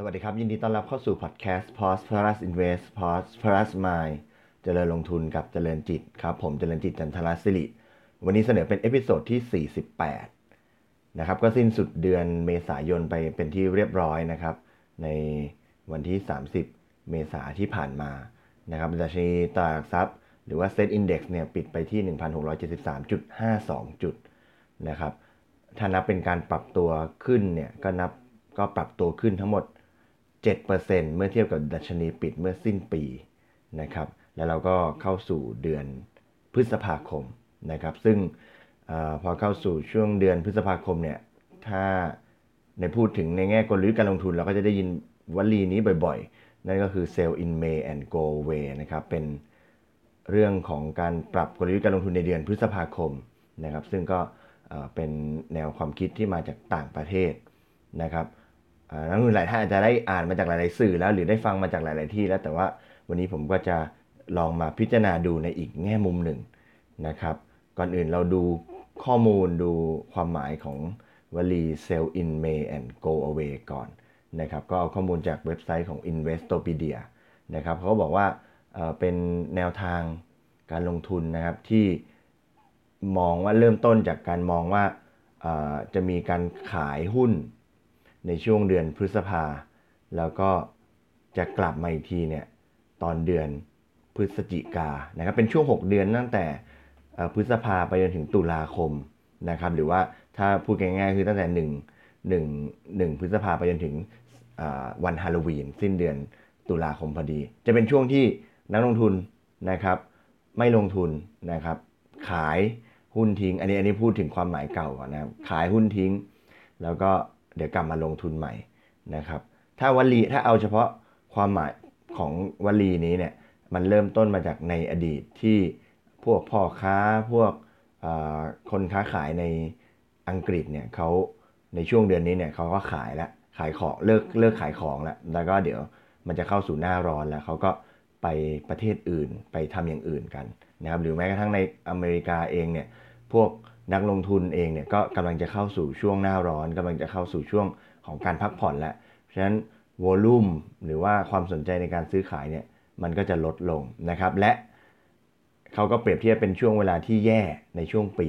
สวัสดีครับ ยินดีต้อนรับเข้าสู่พอดแคสต์ Prosperous Invest Prosperous Mind เจริญลงทุนกับเจริญจิตครับ ผมเจริญจิตจันทรศิริ วันนี้เสนอเป็น episode ที่ 48 นะครับ ก็สิ้นสุดเดือนเมษายนไปเป็นที่เรียบร้อยนะครับ ในวันที่ 30 เมษาที่ผ่านมานะครับดัชนีตลาดหลักทรัพย์ หรือว่า SET Index เนี่ยปิดไปที่ 1,673.52 จุดนะครับถ้านับเป็นการปรับตัวขึ้นเนี่ยก็นับก็ปรับตัวขึ้นทั้งหมด 7%เมื่อเทียบกับดัชนีปิดเมื่อสิ้นปีนะครับแล้วเราก็เข้าสู่เดือนพฤษภาคมนะครับ ซึ่งอพอเข้าสู่ช่วงเดือนพฤษภาคมเนี่ยถ้าในพูดถึงในแง่กลยุทธ์การลงทุนเราก็จะได้ยินวลีนี้บ่อยๆ นั่นก็คือ sell in May and go away นะครับเป็นเรื่องของการปรับกลยุทธ์การลงทุนในเดือนพฤษภาคมนะครับ ซึ่งก็เป็นแนวความคิดที่มาจากต่างประเทศนะครับ นักลงทุนหลายท่านอาจจะได้อ่านมาจากหลาย ๆ สื่อแล้ว หรือได้ฟังมาจากหลาย ๆ ที่แล้วแต่ว่าวันนี้ผมก็จะลองมาพิจารณาดูในอีกแง่มุมหนึ่งนะครับ ก่อนอื่นเราดูข้อมูลดูความหมายของวลี sell in May and go away ก่อนนะครับก็เอาข้อมูลจากเว็บไซต์ของ Investopedia นะครับเขาบอกว่าเป็นแนวทางการลงทุนนะครับที่มองว่าเริ่มต้นจากการมองว่าจะมีการขายหุ้น ในช่วงเดือนพฤษภา แล้วก็จะกลับมาอีกทีเนี่ยตอนเดือนพฤศจิกานะครับเป็นช่วง 6 เดือนตั้งแต่พฤษภาไปจนถึงตุลาคมนะครับหรือว่าถ้าพูดง่ายๆคือตั้งแต่ 1 1 1 พฤษภาไปจนถึงวันฮาโลวีนสิ้นเดือนตุลาคมพอดี จะเป็นช่วงที่นักลงทุนนะครับไม่ลงทุนนะครับขายหุ้นทิ้ง อันนี้อันนี้พูดถึงความหมายเก่าก่อนนะครับขายหุ้นทิ้ง แล้วก็ เดี๋ยวกลับมาลงทุนใหม่นะครับ ถ้าวลีถ้าเอาเฉพาะความหมายของวลีนี้เนี่ยมันเริ่มต้นมาจากในอดีตที่พวกพ่อค้าพวกคนค้าขายในอังกฤษเนี่ยเขาในช่วงเดือนนี้เนี่ยเขาก็ขายแล้วขายของเลิกเลิกขายของแล้วแล้วก็เดี๋ยวมันจะเข้าสู่หน้าร้อนแล้วเขาก็ไปประเทศอื่นไปทำอย่างอื่นกันนะครับหรือแม้กระทั่งในอเมริกาเองเนี่ยพวก นักลงทุนเองเนี่ยก็กำลังจะเข้าสู่ช่วงหน้าร้อนกำลังจะเข้าสู่ช่วงของการพักผ่อนแล้วเพราะฉะนั้นวอลุ่มหรือว่าความสนใจในการซื้อขายเนี่ยมันก็จะลดลงนะครับ และเขาก็เปรียบเทียบเป็นช่วงเวลาที่แย่ในช่วงปี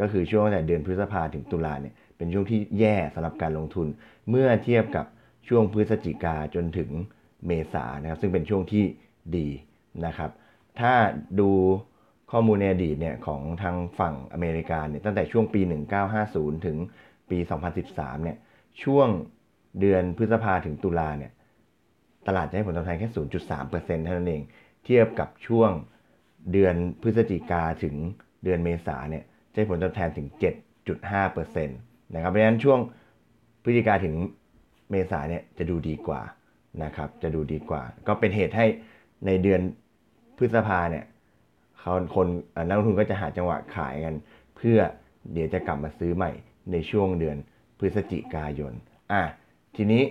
ก็คือช่วงตั้งแต่เดือนพฤษภาถึงตุลาเนี่ยเป็นช่วงที่แย่สำหรับการลงทุน เมื่อเทียบกับช่วงพฤศจิกาจนถึงเมษานะครับซึ่งเป็นช่วงที่ดีนะครับ ถ้าดู ข้อมูลในอดีตเนี่ยของทางฝั่งอเมริกาเนี่ยตั้งแต่ช่วงปี 1950 ถึงปี 2013 เนี่ยช่วงเดือนพฤษภาถึงตุลาเนี่ยตลาดจะให้ผลตอบแทนแค่ 0.3%เท่านั้นเอง เทียบกับช่วงเดือนพฤศจิกาถึงเดือนเมษาเนี่ยจะให้ผลตอบแทนถึง 7.5%นะครับเพราะฉะนั้นช่วงพฤศจิกาถึงเมษาเนี่ยจะดูดีกว่านะครับจะดูดีกว่า ก็เป็นเหตุให้ในเดือนพฤษภาเนี่ย ขาคนนักลงทุนก็จะหาจังหวะขายกัน เพื่อเดี๋ยวจะกลับมาซื้อใหม่ในช่วงเดือนพฤศจิกายน อะ ทีนี้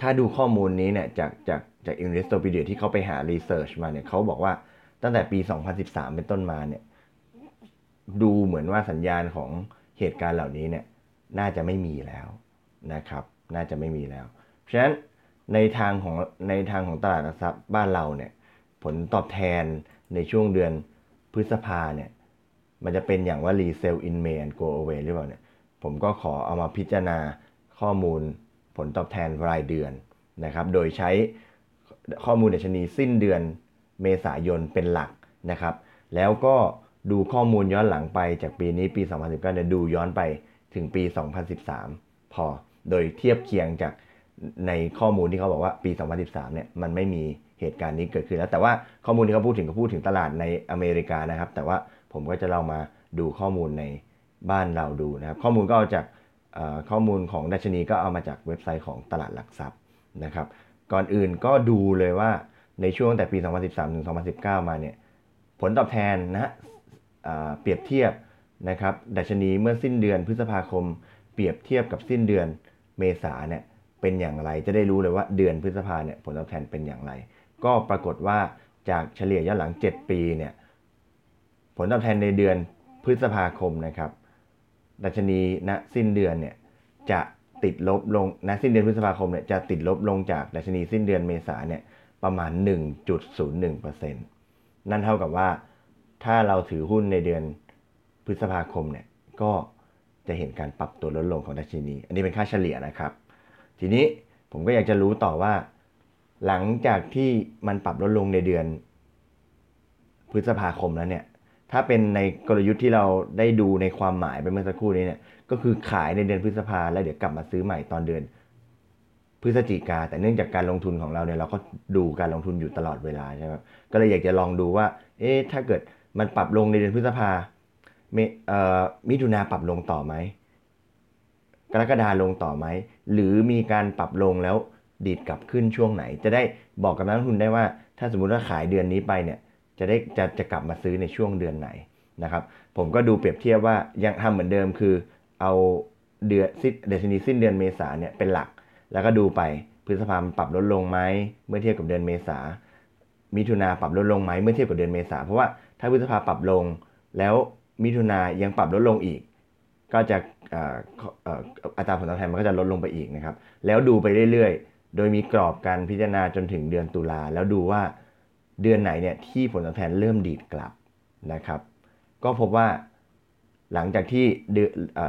ถ้าดูข้อมูลนี้เนี่ยจากจากจาก Investopedia ที่เขาไปหารีเสิร์ชมาเนี่ยเขาบอกว่าตั้งแต่ปี 2013 เป็นต้นมาเนี่ย ดูเหมือนว่าสัญญาณของเหตุการณ์เหล่านี้เนี่ย น่าจะไม่มีแล้วนะครับ น่าจะไม่มีแล้ว เพราะฉะนั้นในทางของในทางของตลาดหลักทรัพย์บ้านเราเนี่ย ผลตอบแทนในช่วงเดือนพฤษภาเนี่ย มันจะเป็นอย่างว่า resell in May and go away หรือเปล่าเนี่ย ผมก็ขอเอามาพิจารณาข้อมูลผลตอบแทนรายเดือนนะครับ โดยใช้ข้อมูลดัชนีสิ้นเดือนเมษายนเป็นหลักนะครับ แล้วก็ดูข้อมูลย้อนหลังไปจากปีนี้ปี 2019เนี่ยดูย้อนไปถึงปี 2013 พอ โดยเทียบเคียงจากในข้อมูลที่เขาบอกว่าปี 2013 เนี่ย มันไม่มี เหตุการณ์นี้เกิดขึ้นแล้วแต่ว่าข้อมูลที่เขาพูดถึงก็พูดถึงตลาดในอเมริกานะครับ แต่ว่าผมก็จะเรามาดูข้อมูลในบ้านเราดูนะครับ ข้อมูลก็เอาจากข้อมูลของดัชนีก็เอามาจากเว็บไซต์ของตลาดหลักทรัพย์นะครับ ก่อนอื่นก็ดูเลยว่าในช่วงแต่ปี 2013 ถึง 2019 มาเนี่ยผลตอบแทนนะเปรียบเทียบนะครับดัชนีเมื่อสิ้นเดือนพฤษภาคม เปรียบเทียบกับสิ้นเดือนเมษาเนี่ยเป็นอย่างไรจะได้รู้เลยว่าเดือนพฤษภาเนี่ยผลตอบแทนเป็นอย่างไร ก็ปรากฏว่าจากเฉลี่ยย้อนหลัง 7 ปีเนี่ยผลตอบแทนในเดือนพฤษภาคมนะครับดัชนีณสิ้นเดือนเนี่ยจะติดลบลงนะสิ้นเดือนพฤษภาคมเนี่ยจะติดลบลงจากดัชนีสิ้นเดือนเมษาเนี่ยประมาณ 1.01%นั่นเท่ากับว่าถ้าเราถือหุ้นในเดือนพฤษภาคมเนี่ยก็จะเห็นการปรับตัวลดลงของดัชนี อันนี้เป็นค่าเฉลี่ยนะครับ ทีนี้ผมก็อยากจะรู้ต่อว่า หลังจากที่มันปรับลดลงในเดือน พฤษภาคมแล้วเนี่ย ถ้าเป็นในกลยุทธ์ที่เราได้ดูในความหมายไปเมื่อสักครู่นี้เนี่ยก็คือขายในเดือนพฤษภาแล้วเดี๋ยวกลับมาซื้อใหม่ตอนเดือน พฤศจิกาแต่เนื่องจากการลงทุนของเราเนี่ยเราก็ดูการลงทุนอยู่ตลอดเวลาใช่ไหมก็เลยอยากจะลองดูว่า เอ๊ะถ้าเกิดมันปรับลงในเดือนพฤษภาเมเอ่อมิถุนาปรับลงต่อไหมกรกฎาลงต่อไหมหรือมีการปรับลงแล้ว ดีดกลับขึ้นช่วงไหน จะได้บอกกับนักลงทุนได้ว่า ถ้าสมมุติว่าขายเดือนนี้ไปเนี่ยจะได้จะจะกลับมาซื้อในช่วงเดือนไหนนะครับ ผมก็ดูเปรียบเทียบว่ายังทำเหมือนเดิมคือเอาเดือนสิ้นเดือนสิ้นเดือนเมษาเนี่ยเป็นหลัก แล้วก็ดูไปพฤษภามันปรับลดลงไหมเมื่อเทียบกับเดือนเมษามิถุนาปรับลดลงไหมเมื่อเทียบกับเดือนเมษาเพราะว่าถ้าพฤษภาปรับลง แล้วมิถุนายังปรับลดลงอีก ก็จะอัตราผลตอบแทนมันก็จะลดลงไปอีกนะครับ แล้วดูไปเรื่อยๆ โดยมีกรอบการพิจารณาจนถึงเดือนตุลาแล้วดูว่าเดือนไหนเนี่ยที่ผลตอบแทนเริ่มดีดกลับนะครับ ก็พบว่าหลังจากที่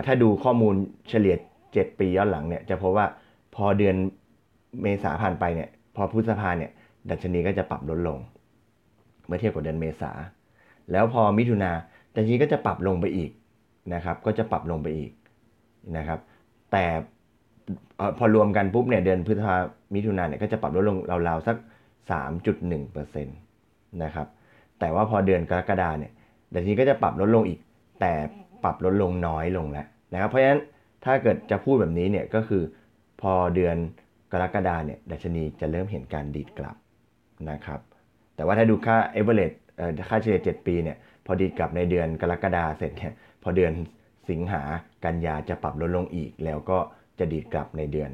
ถ้าดูข้อมูลเฉลี่ย 7 ปีย้อนหลังเนี่ยจะพบว่าพอเดือนเมษาผ่านไปเนี่ยพอพฤษภาเนี่ยดัชนีก็จะปรับลดลง เมื่อเทียบกับเดือนเมษา แล้วพอมิถุนาดัชนีก็จะปรับลงไปอีกนะครับ ก็จะปรับลงไปอีกนะครับ แต่ พอรวมกันปุ๊บเนี่ยเดือนพฤษภามิถุนาเนี่ยก็จะปรับลดลงราวๆสัก 3.1%นะครับแต่ว่าพอเดือนกรกฎาเนี่ยดัชนีก็จะปรับลดลงอีก แต่ปรับลดลงน้อยลงแล้วนะครับเพราะฉะนั้นถ้าเกิดจะพูดแบบนี้เนี่ยก็คือพอเดือนกรกฎาเนี่ยดัชนีจะเริ่มเห็นการดีดกลับนะครับแต่ว่าถ้าดูค่า average ค่าเฉลี่ย7ปีเนี่ยพอดีดกลับในเดือนกรกฎาเสร็จเนี่ยพอเดือนสิงหากันยาจะปรับลดลงอีกแล้วก็ จะดีดกลับในเดือน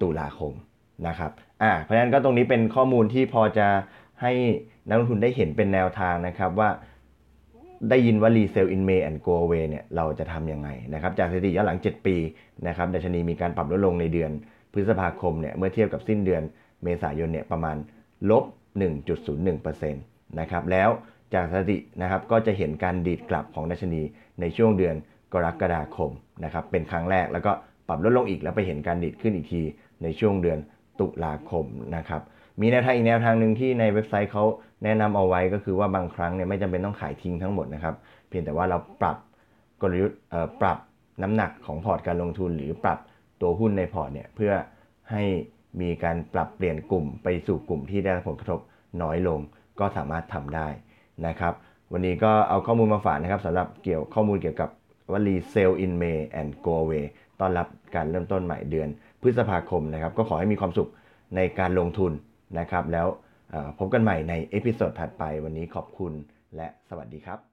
ตุลาคมนะครับอ่าเพราะฉะนั้นก็ตรงนี้เป็นข้อมูลที่พอจะให้นักลงทุนได้เห็นเป็นแนวทางนะครับว่าได้ยินว่า resell in May and go away เนี่ยเราจะทำยังไงนะครับจากสถิติย้อนหลัง 7 ปีนะครับดัชนีมีการปรับลดลงในเดือนพฤษภาคมเนี่ยเมื่อเทียบกับสิ้นเดือนเมษายนเนี่ยประมาณลบ 1.01%นะครับแล้วจากสถิตินะครับก็จะเห็นการดีดกลับของดัชนีในช่วงเดือนกรกฎาคมนะครับเป็นครั้งแรกแล้วก็ ปรับลดลงอีกแล้วไปเห็นการดีดขึ้นอีกทีในช่วงเดือนตุลาคมนะครับมีแนวทางอีกแนวทางหนึ่งที่ในเว็บไซต์เขาแนะนำเอาไว้ก็คือว่าบางครั้งเนี่ยไม่จำเป็นต้องขายทิ้งทั้งหมดนะครับเพียงแต่ว่าเราปรับกลยุทธ์ปรับน้ำหนักของพอร์ตการลงทุน หรือปรับตัวหุ้นในพอร์ตเนี่ยเพื่อให้มีการปรับเปลี่ยนกลุ่มไปสู่กลุ่มที่ได้รับผลกระทบน้อยลงก็สามารถทำได้นะครับ วันนี้ก็เอาข้อมูลมาฝากนะครับสำหรับเกี่ยวข้อมูลเกี่ยวกับวลี sell in May and go away ต้อนรับการเริ่มต้นใหม่เดือนพฤษภาคมนะครับ ก็ขอให้มีความสุขในการลงทุนนะครับ แล้วพบกันใหม่ใน episode ถัดไปวันนี้ขอบคุณและสวัสดีครับ